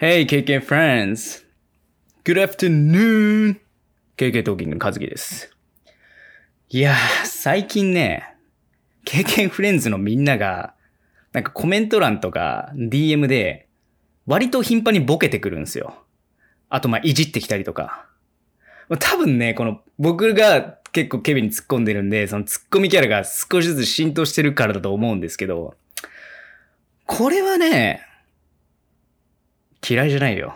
Hey, KK friends! Good afternoon! KK トーキングの和樹です。いやー、最近ね、KK フレンズのみんなが、なんかコメント欄とか DM で、割と頻繁にボケてくるんですよ。あと、ま、いじってきたりとか。多分ね、この、僕が結構ケビンに突っ込んでるんで、その突っ込みキャラが少しずつ浸透してるからだと思うんですけど、これはね、嫌いじゃないよ。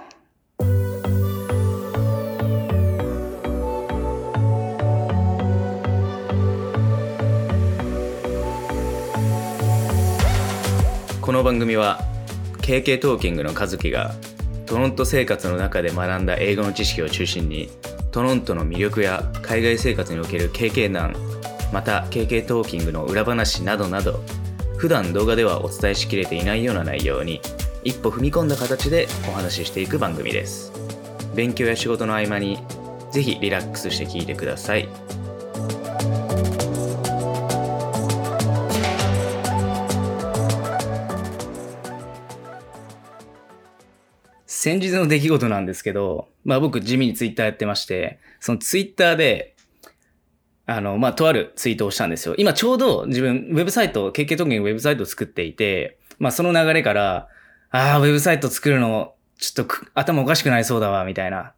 この番組は KK トーキングの和樹がトロント生活の中で学んだ英語の知識を中心にトロントの魅力や海外生活における KK 難また KK トーキングの裏話などなど普段動画ではお伝えしきれていないような内容に一歩踏み込んだ形でお話ししていく番組です勉強や仕事の合間にぜひリラックスして聞いてください先日の出来事なんですけど、まあ僕地味にツイッターやってまして、そのツイッターで、あの、まあとあるツイートをしたんですよ。今ちょうど自分、ウェブサイト、KK トーキングウェブサイトを作っていて、まあその流れから、ああ、ウェブサイト作るの、ちょっと頭おかしくなりそうだわ、みたいな。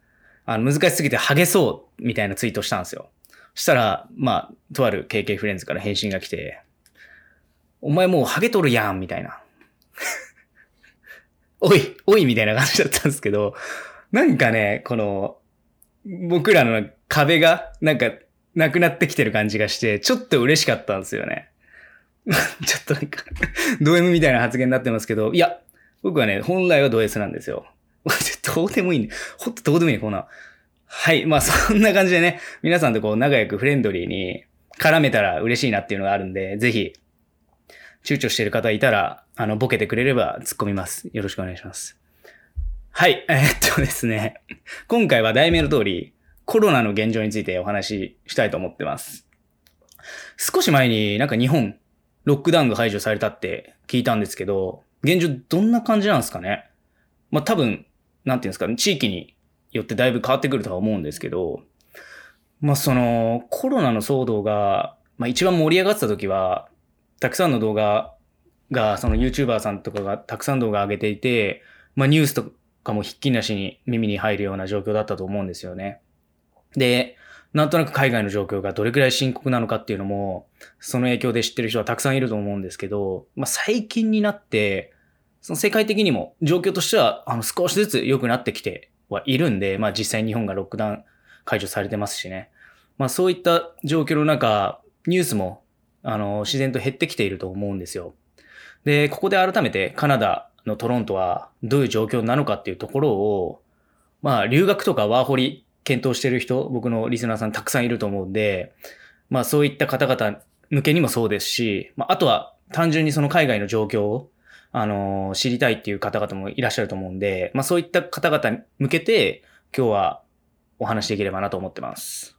あの、難しすぎてハゲそう、みたいなツイートしたんですよ。そしたら、まあ、とある KK フレンズから返信が来て、お前もうハゲとるやん、みたいな。おい、おい、みたいな感じだったんですけど、なんかね、この、僕らの壁が、なんか、なくなってきてる感じがして、ちょっと嬉しかったんですよね。ちょっとなんか、ド M みたいな発言になってますけど、いや、僕はね、本来はド S なんですよ。どうでもいいね。ほんとどうでもいいね、こんな。はい。まあ、そんな感じでね、皆さんとこう、仲良くフレンドリーに絡めたら嬉しいなっていうのがあるんで、ぜひ、躊躇してる方いたら、あの、ボケてくれれば突っ込みます。よろしくお願いします。はい。えーっとですね。今回は題名の通り、コロナの現状についてお話ししたいと思ってます。少し前になんか日本、ロックダウンが排除されたって聞いたんですけど、現状どんな感じなんですかね？まあ多分、なんていうんですかね、地域によってだいぶ変わってくるとは思うんですけど、まあその、コロナの騒動が、まあ一番盛り上がってた時は、たくさんの動画が、その YouTuber さんとかがたくさん動画上げていて、まあニュースとかもひっきりなしに耳に入るような状況だったと思うんですよね。で、なんとなく海外の状況がどれくらい深刻なのかっていうのも、その影響で知ってる人はたくさんいると思うんですけど、まあ最近になって、その世界的にも状況としてはあの少しずつ良くなってきてはいるんで、まあ実際日本がロックダウン解除されてますしね。まあそういった状況の中、ニュースもあの自然と減ってきていると思うんですよ。で、ここで改めてカナダのトロントはどういう状況なのかっていうところを、まあ留学とかワーホリ検討してる人、僕のリスナーさんたくさんいると思うんで、まあそういった方々向けにもそうですし、まああとは単純にその海外の状況をあの知りたいっていう方々もいらっしゃると思うんで、まあそういった方々に向けて今日はお話しできればなと思ってます。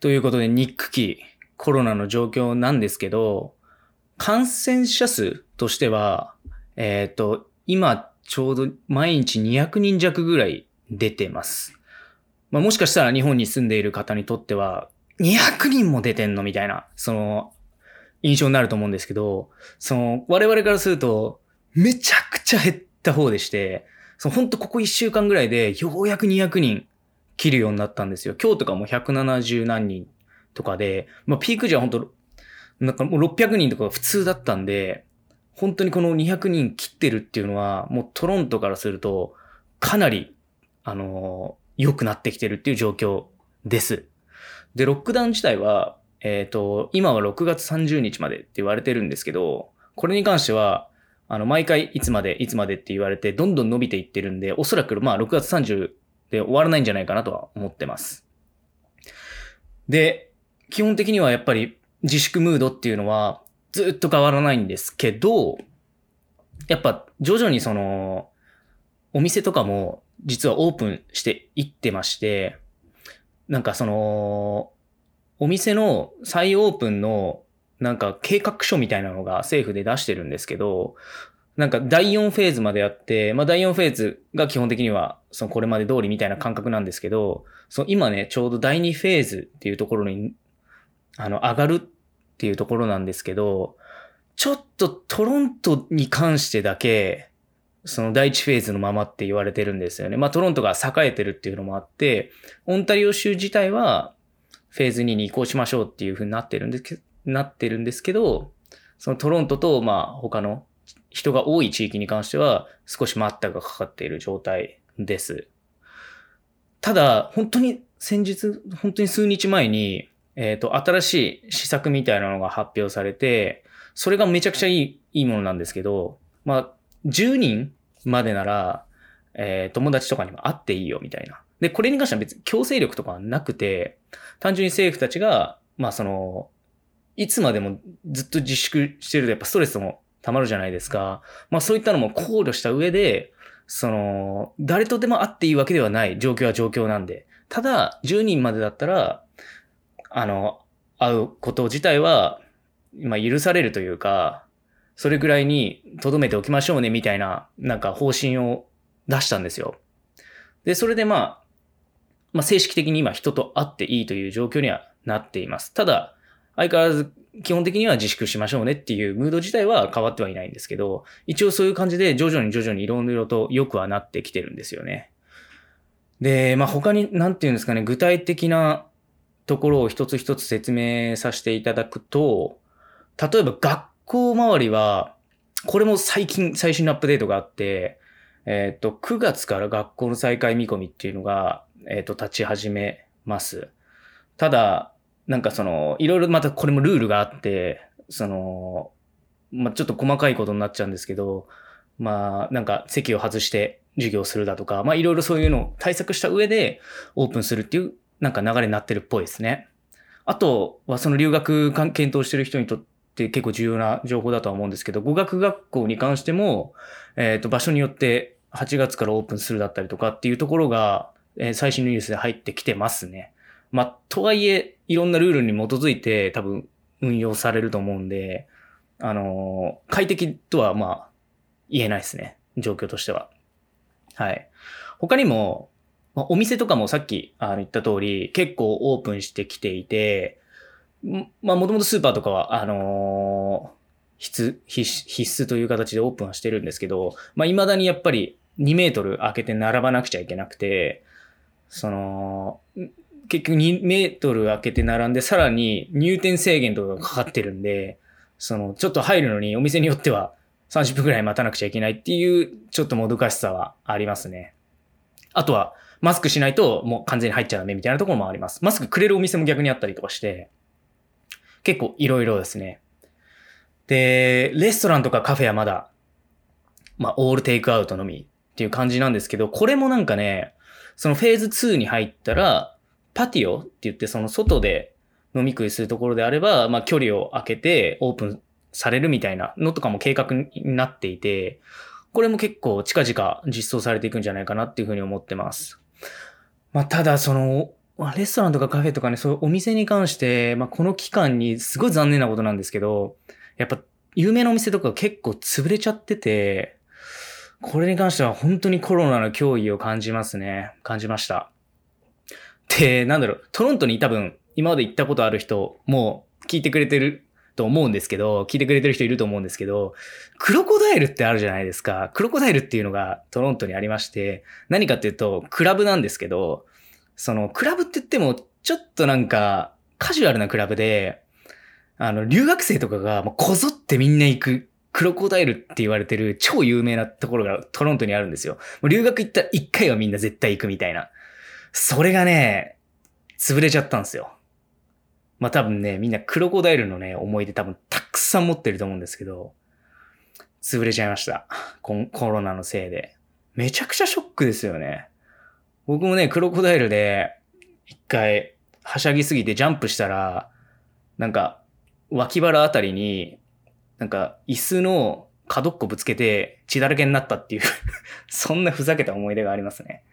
ということで、ニック期、コロナの状況なんですけど、感染者数としては、えっ、と、今ちょうど毎日200人弱ぐらい出てます。まあ、もしかしたら日本に住んでいる方にとっては、200人も出てんのみたいな、その、印象になると思うんですけど、その、我々からすると、めちゃくちゃ減った方でして、その、ほんとここ1週間ぐらいで、ようやく200人切るようになったんですよ。今日とかも170何人とかで、まあ、ピーク時は本当なんかもう600人とか普通だったんで、本当にこの200人切ってるっていうのは、もうトロントからすると、かなり、あの良くなってきてるっていう状況です。で、ロックダウン自体は、えっ、と、今は6月30日までって言われてるんですけど、これに関しては、あの、毎回いつまで、いつまでって言われて、どんどん伸びていってるんで、おそらくまあ6月30で終わらないんじゃないかなとは思ってます。で、基本的にはやっぱり自粛ムードっていうのはずっと変わらないんですけど、やっぱ徐々にその、お店とかも実はオープンしていってまして、なんかその、お店の再オープンのなんか計画書みたいなのが政府で出してるんですけど、なんか第4フェーズまでやって、まあ第4フェーズが基本的にはそのこれまで通りみたいな感覚なんですけど、その今ね、ちょうど第2フェーズっていうところに、あの、上がるっていうところなんですけど、ちょっとトロントに関してだけ、その第1フェーズのままって言われてるんですよね。まあトロントが栄えてるっていうのもあって、オンタリオ州自体はフェーズ2に移行しましょうっていう風になってるんですけなってるんですけど、そのトロントとまあ他の人が多い地域に関しては少し待ったがかかっている状態です。ただ、本当に先日、本当に数日前に、えっ、と、新しい施策みたいなのが発表されて、それがめちゃくちゃいい、いいものなんですけど、まあ、10人までなら、えー友達とかにも会っていいよみたいな。で、これに関しては別に強制力とかはなくて、単純に政府たちが、まあその、いつまでもずっと自粛してるとやっぱストレスも溜まるじゃないですか。まあそういったのも考慮した上で、その、誰とでも会っていいわけではない状況は状況なんで。ただ、10人までだったら、あの、会うこと自体は、まあ許されるというか、それぐらいに留めておきましょうねみたいな、なんか方針を出したんですよ。で、それでまあ、まあ正式的に今人と会っていいという状況にはなっています。ただ、相変わらず基本的には自粛しましょうねっていうムード自体は変わってはいないんですけど、一応そういう感じで徐々に徐々にいろいろと良くはなってきてるんですよね。で、まあ他に、なんていうんですかね、具体的なところを一つ一つ説明させていただくと、例えば学校周りは、これも最近最新のアップデートがあって、えっ、と、9月から学校の再開見込みっていうのが、えっ、と、立ち始めます。ただ、なんかその、いろいろまたこれもルールがあって、その、まあ、ちょっと細かいことになっちゃうんですけど、まあ、なんか席を外して授業するだとか、まあ、いろいろそういうのを対策した上でオープンするっていう、なんか流れになってるっぽいですね。あとは、その留学検討してる人にとってって結構重要な情報だとは思うんですけど、語学学校に関しても、えっ、と、場所によって8月からオープンするだったりとかっていうところが、えー最新のニュースで入ってきてますね。まあ、とはいえ、いろんなルールに基づいて多分運用されると思うんで、あのー快適とはまあ、言えないですね。状況としては。はい。他にも、まあ、お店とかもさっきあの言った通り、結構オープンしてきていて、まあ、もともとスーパーとかは、あの必必須必須という形でオープンはしてるんですけど、まあ、未だにやっぱり2メートル開けて並ばなくちゃいけなくて、その、結局2メートル開けて並んで、さらに入店制限とかがかかってるんで、その、ちょっと入るのにお店によっては30分くらい待たなくちゃいけないっていう、ちょっともどかしさはありますね。あとは、マスクしないともう完全に入っちゃダメみたいなところもあります。マスクくれるお店も逆にあったりとかして、結構いろいろですね。で、レストランとかカフェはまだ、まあ、オールテイクアウトのみっていう感じなんですけど、これもなんかね、そのフェーズ2に入ったら、パティオって言ってその外で飲み食いするところであれば、まあ、距離を空けてオープンされるみたいなのとかも計画になっていて、これも結構近々実装されていくんじゃないかなっていうふうに思ってます。まあ、ただその、まあレストランとかカフェとかね、そういうお店に関して、まあ、この期間にすごい残念なことなんですけど、やっぱ有名なお店とか結構潰れちゃってて、これに関しては本当にコロナの脅威を感じますね。感じました。で、なんだろう、トロントに多分今まで行ったことある人もう聞いてくれてると思うんですけど、聞いてくれてる人いると思うんですけど、クロコダイルってあるじゃないですか。クロコダイルっていうのがトロントにありまして、何かっていうと、クラブなんですけど、その、クラブって言っても、ちょっとなんか、カジュアルなクラブで、あの、留学生とかが、もうこぞってみんな行く、クロコダイルって言われてる超有名なところがトロントにあるんですよ。もう留学行ったら一回はみんな絶対行くみたいな。それがね、潰れちゃったんですよ。まあ多分ね、みんなクロコダイルのね、思い出多分たくさん持ってると思うんですけど、潰れちゃいました。コロナのせいで。めちゃくちゃショックですよね。僕もね、クロコダイルで一回はしゃぎすぎてジャンプしたら、なんか脇腹あたりに、なんか椅子の角っこぶつけて血だらけになったっていう そんなふざけた思い出がありますね。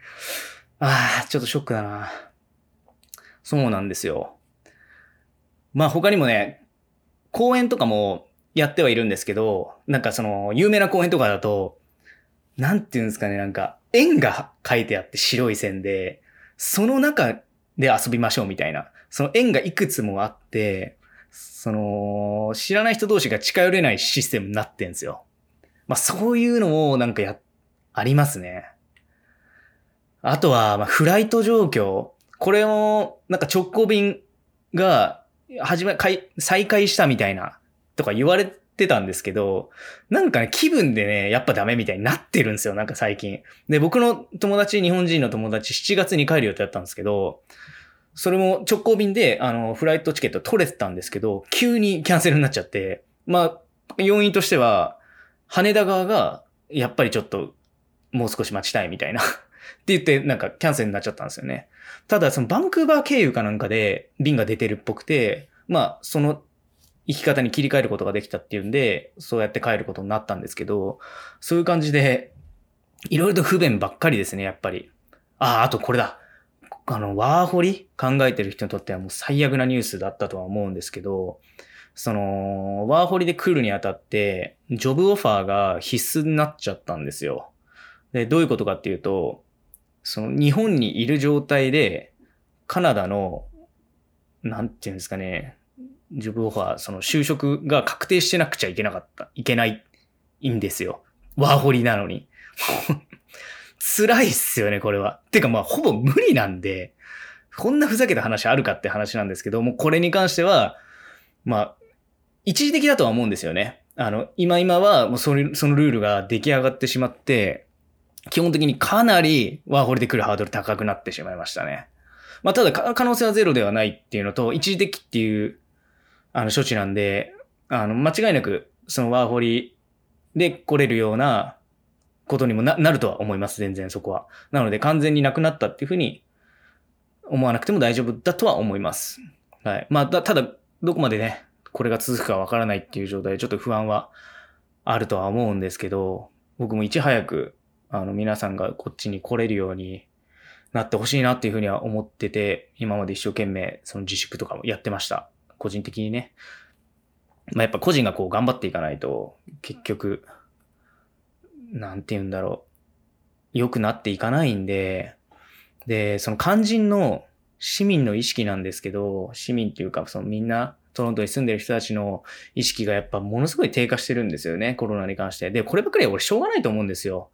ああ、ちょっとショックだな。そうなんですよ。まあ他にもね、公演とかもやってはいるんですけど、なんかその、有名な公園とかだと、なんていうんですかね、なんか、円が書いてあって白い線で、その中で遊びましょうみたいな。その円がいくつもあって、その、知らない人同士が近寄れないシステムになってんですよ。まあそういうのをなんかや、ありますね。あとは、まあフライト状況。これも、なんか直行便が、始め、再開したみたいなとか言われてたんですけど、なんかね、気分でね、やっぱダメみたいになってるんですよ、なんか最近。で、僕の友達、日本人の友達、7月に帰る予定だったんですけど、それも直行便で、あの、フライトチケット取れてたんですけど、急にキャンセルになっちゃって、まあ、要因としては、羽田側が、やっぱりちょっと、もう少し待ちたいみたいな って言って、なんかキャンセルになっちゃったんですよね。ただ、そのバンクーバー経由かなんかで便が出てるっぽくて、まあ、その生き方に切り替えることができたっていうんで、そうやって帰ることになったんですけど、そういう感じで、いろいろと不便ばっかりですね、やっぱり。ああ、あとこれだ。あの、ワーホリ考えてる人にとってはもう最悪なニュースだったとは思うんですけど、その、ワーホリで来るにあたって、ジョブオファーが必須になっちゃったんですよ。で、どういうことかっていうと、その日本にいる状態で、カナダの、なんていうんですかね、ジョブオファー、その就職が確定してなくちゃいけなかった、いけないんですよ。ワーホリなのに。辛いっすよね、これは。てかまあ、ほぼ無理なんで、こんなふざけた話あるかって話なんですけども、これに関しては、まあ、一時的だとは思うんですよね。あの、今今はもうそのそのルールが出来上がってしまって、基本的にかなりワーホリで来るハードル高くなってしまいましたね。まあ、ただ可能性はゼロではないっていうのと、一時的っていうあの、処置なんで、あの、間違いなく、そのワーホリで来れるようなことにもななるとは思います、全然そこは。なので、完全になくなったっていうふうに思わなくても大丈夫だとは思います。はい。まあ、ただ、どこまでね、これが続くかわからないっていう状態で、ちょっと不安はあるとは思うんですけど、僕もいち早く、あの、皆さんがこっちに来れるようになってほしいなっていうふうには思ってて、今まで一生懸命、その自粛とかもやってました。個人的にね。まあ、やっぱ個人がこう頑張っていかないと、結局、なんて言うんだろう。良くなっていかないんで、で、その肝心の市民の意識なんですけど、市民っていうか、そのみんな、トロントに住んでる人たちの意識がやっぱものすごい低下してるんですよね、コロナに関して。で、こればっかりは俺しょうがないと思うんですよ。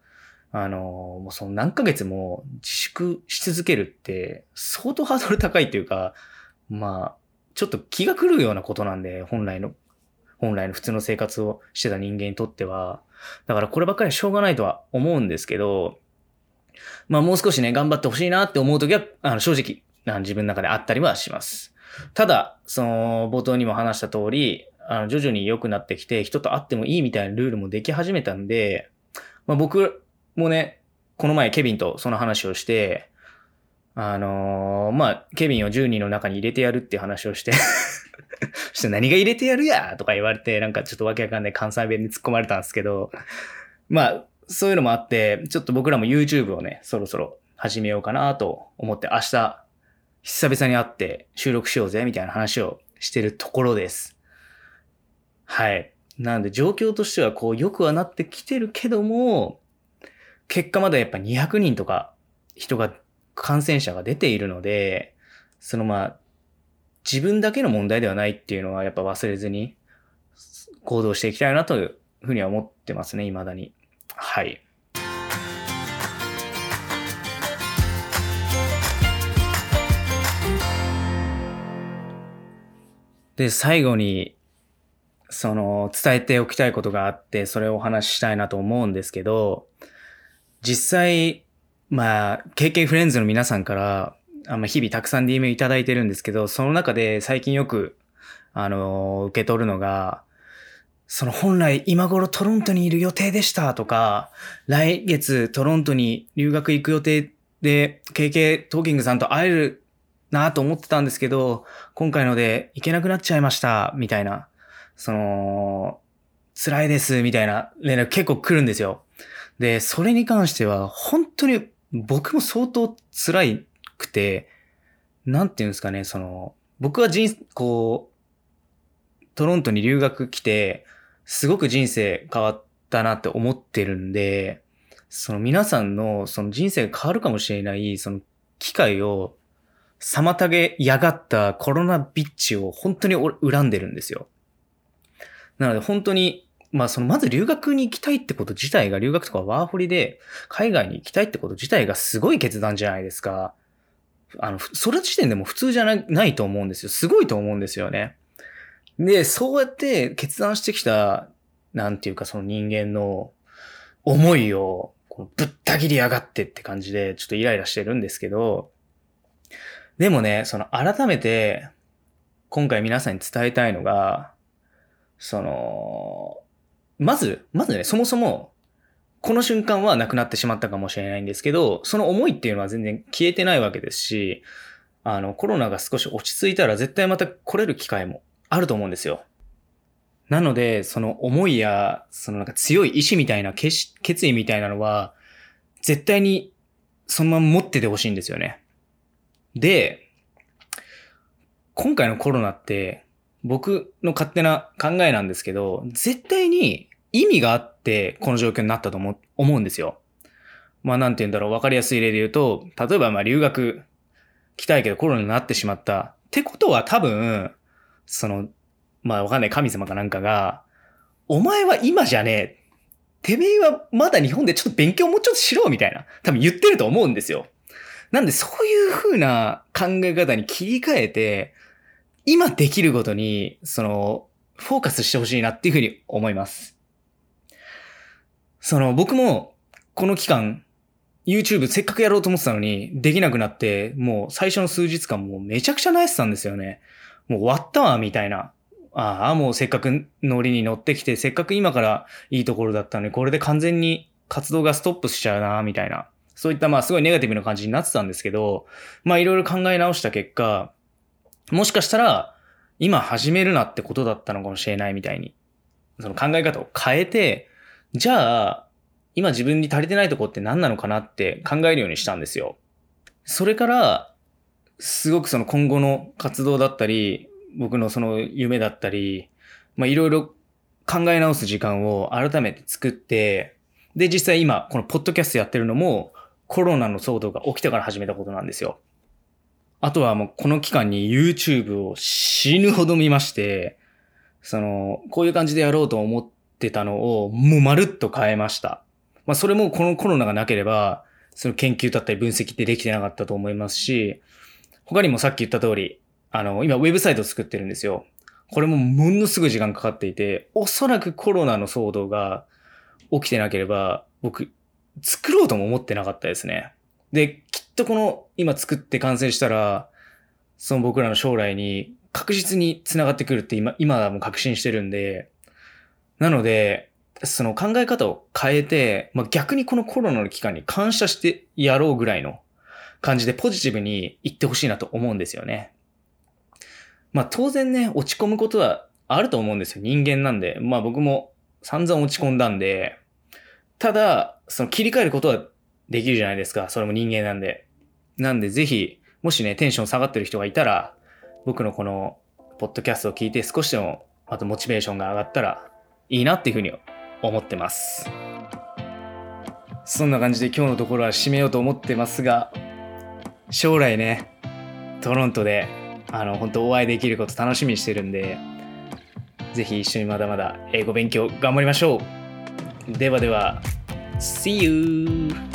あの、もうその何ヶ月も自粛し続けるって相当ハードル高いっていうか、まあ、ちょっと気が狂うようなことなんで、本来の、本来の普通の生活をしてた人間にとっては。だからこればっかりはしょうがないとは思うんですけど、まあもう少しね、頑張ってほしいなって思うときは、あの正直、自分の中であったりはします。ただ、その、冒頭にも話した通り、あの、徐々に良くなってきて、人と会ってもいいみたいなルールもでき始めたんで、まあ僕もね、この前ケビンとその話をして、あのー、まあ、ケビンを10人の中に入れてやるって話をしてそして何が入れてやるやとか言われて、なんかちょっとわけわかんない関西弁に突っ込まれたんですけど、まあ、そういうのもあって、ちょっと僕らも YouTube をね、そろそろ始めようかなと思って、明日、久々に会って収録しようぜ、みたいな話をしてるところです。はい。なんで状況としてはこう良くはなってきてるけども、結果まだやっぱ200人とか人が感染者が出ているので、そのまあ、自分だけの問題ではないっていうのはやっぱ忘れずに行動していきたいなというふうには思ってますね、未だに。はい。で、最後に、その、伝えておきたいことがあって、それをお話ししたいなと思うんですけど、実際、まあ、KK フレンズの皆さんから、あ日々たくさん DM いただいてるんですけど、その中で最近よく、あの、受け取るのが、その本来今頃トロントにいる予定でしたとか、来月トロントに留学行く予定で、KK トーキングさんと会えるなと思ってたんですけど、今回ので行けなくなっちゃいました、みたいな、その、辛いです、みたいな連絡結構来るんですよ。で、それに関しては、本当に僕も相当辛くて、なんていうんですかね、その、僕は人、こう、トロントに留学来て、すごく人生変わったなって思ってるんで、その皆さんのその人生が変わるかもしれないその機会を妨げやがったコロナビッチを本当に恨んでるんですよ。なので本当に、まあそのまず留学に行きたいってこと自体が留学とかワーホリで海外に行きたいってこと自体がすごい決断じゃないですか。あの、それ時点でも普通じゃないと思うんですよ。すごいと思うんですよね。で、そうやって決断してきた、なんていうかその人間の思いをぶった切りやがってって感じでちょっとイライラしてるんですけど、でもね、その改めて今回皆さんに伝えたいのが、その、まず、まずね、そもそもこの瞬間はなくなってしまったかもしれないんですけど、その思いっていうのは全然消えてないわけですし、あの、コロナが少し落ち着いたら絶対また来れる機会もあると思うんですよ。なので、その思いや、そのなんか強い意志みたいな決意みたいなのは、絶対にそのまま持っててほしいんですよね。で、今回のコロナって、僕の勝手な考えなんですけど、絶対に意味があってこの状況になったと思うんですよ。まあなんて言うんだろう、わかりやすい例で言うと、例えばまあ留学来たいけどコロナになってしまった。ってことは多分、その、まあわかんない神様かなんかが、お前は今じゃねえ。てめえはまだ日本でちょっと勉強もうちょっとしろみたいな。多分言ってると思うんですよ。なんでそういう風な考え方に切り替えて、今できることに、その、フォーカスしてほしいなっていう風に思います。その、僕も、この期間、YouTube せっかくやろうと思ってたのに、できなくなって、もう最初の数日間もうめちゃくちゃ泣いてたんですよね。もう終わったわ、みたいな。ああ、もうせっかくノリに乗ってきて、せっかく今からいいところだったのに、これで完全に活動がストップしちゃうな、みたいな。そういったまあすごいネガティブな感じになってたんですけど、まあいろいろ考え直した結果、もしかしたら今始めるなってことだったのかもしれないみたいに、その考え方を変えて、じゃあ今自分に足りてないとこって何なのかなって考えるようにしたんですよ。それから、すごくその今後の活動だったり、僕のその夢だったり、まあいろいろ考え直す時間を改めて作って、で、実際今、このポッドキャストやってるのも、コロナの騒動が起きてから始めたことなんですよ。あとはもうこの期間に YouTube を死ぬほど見まして、その、こういう感じでやろうと思ってたのをもうまるっと変えました。まあそれもこのコロナがなければ、その研究だったり分析ってできてなかったと思いますし、他にもさっき言った通り、あの、今ウェブサイトを作ってるんですよ。これもものすごい時間かかっていて、おそらくコロナの騒動が起きてなければ、僕、作ろうとも思ってなかったですね。で、きっとこの今作って完成したら、その僕らの将来に確実に繋がってくるって今、今はもう確信してるんで、なので、その考え方を変えて、まあ、逆にこのコロナの期間に感謝してやろうぐらいの感じでポジティブに言ってほしいなと思うんですよね。まあ当然ね、落ち込むことはあると思うんですよ。人間なんで。まあ僕も散々落ち込んだんで、ただ、その切り替えることはできるじゃないですか。それも人間なんで。なんでぜひ、もしね、テンション下がってる人がいたら、僕のこの、ポッドキャストを聞いて少しでも、あとモチベーションが上がったらいいなっていうふうに思ってます。そんな感じで今日のところは締めようと思ってますが、将来ね、トロントであの、本当お会いできること楽しみにしてるんで、ぜひ一緒にまだまだ英語勉強頑張りましょうではでは、See you!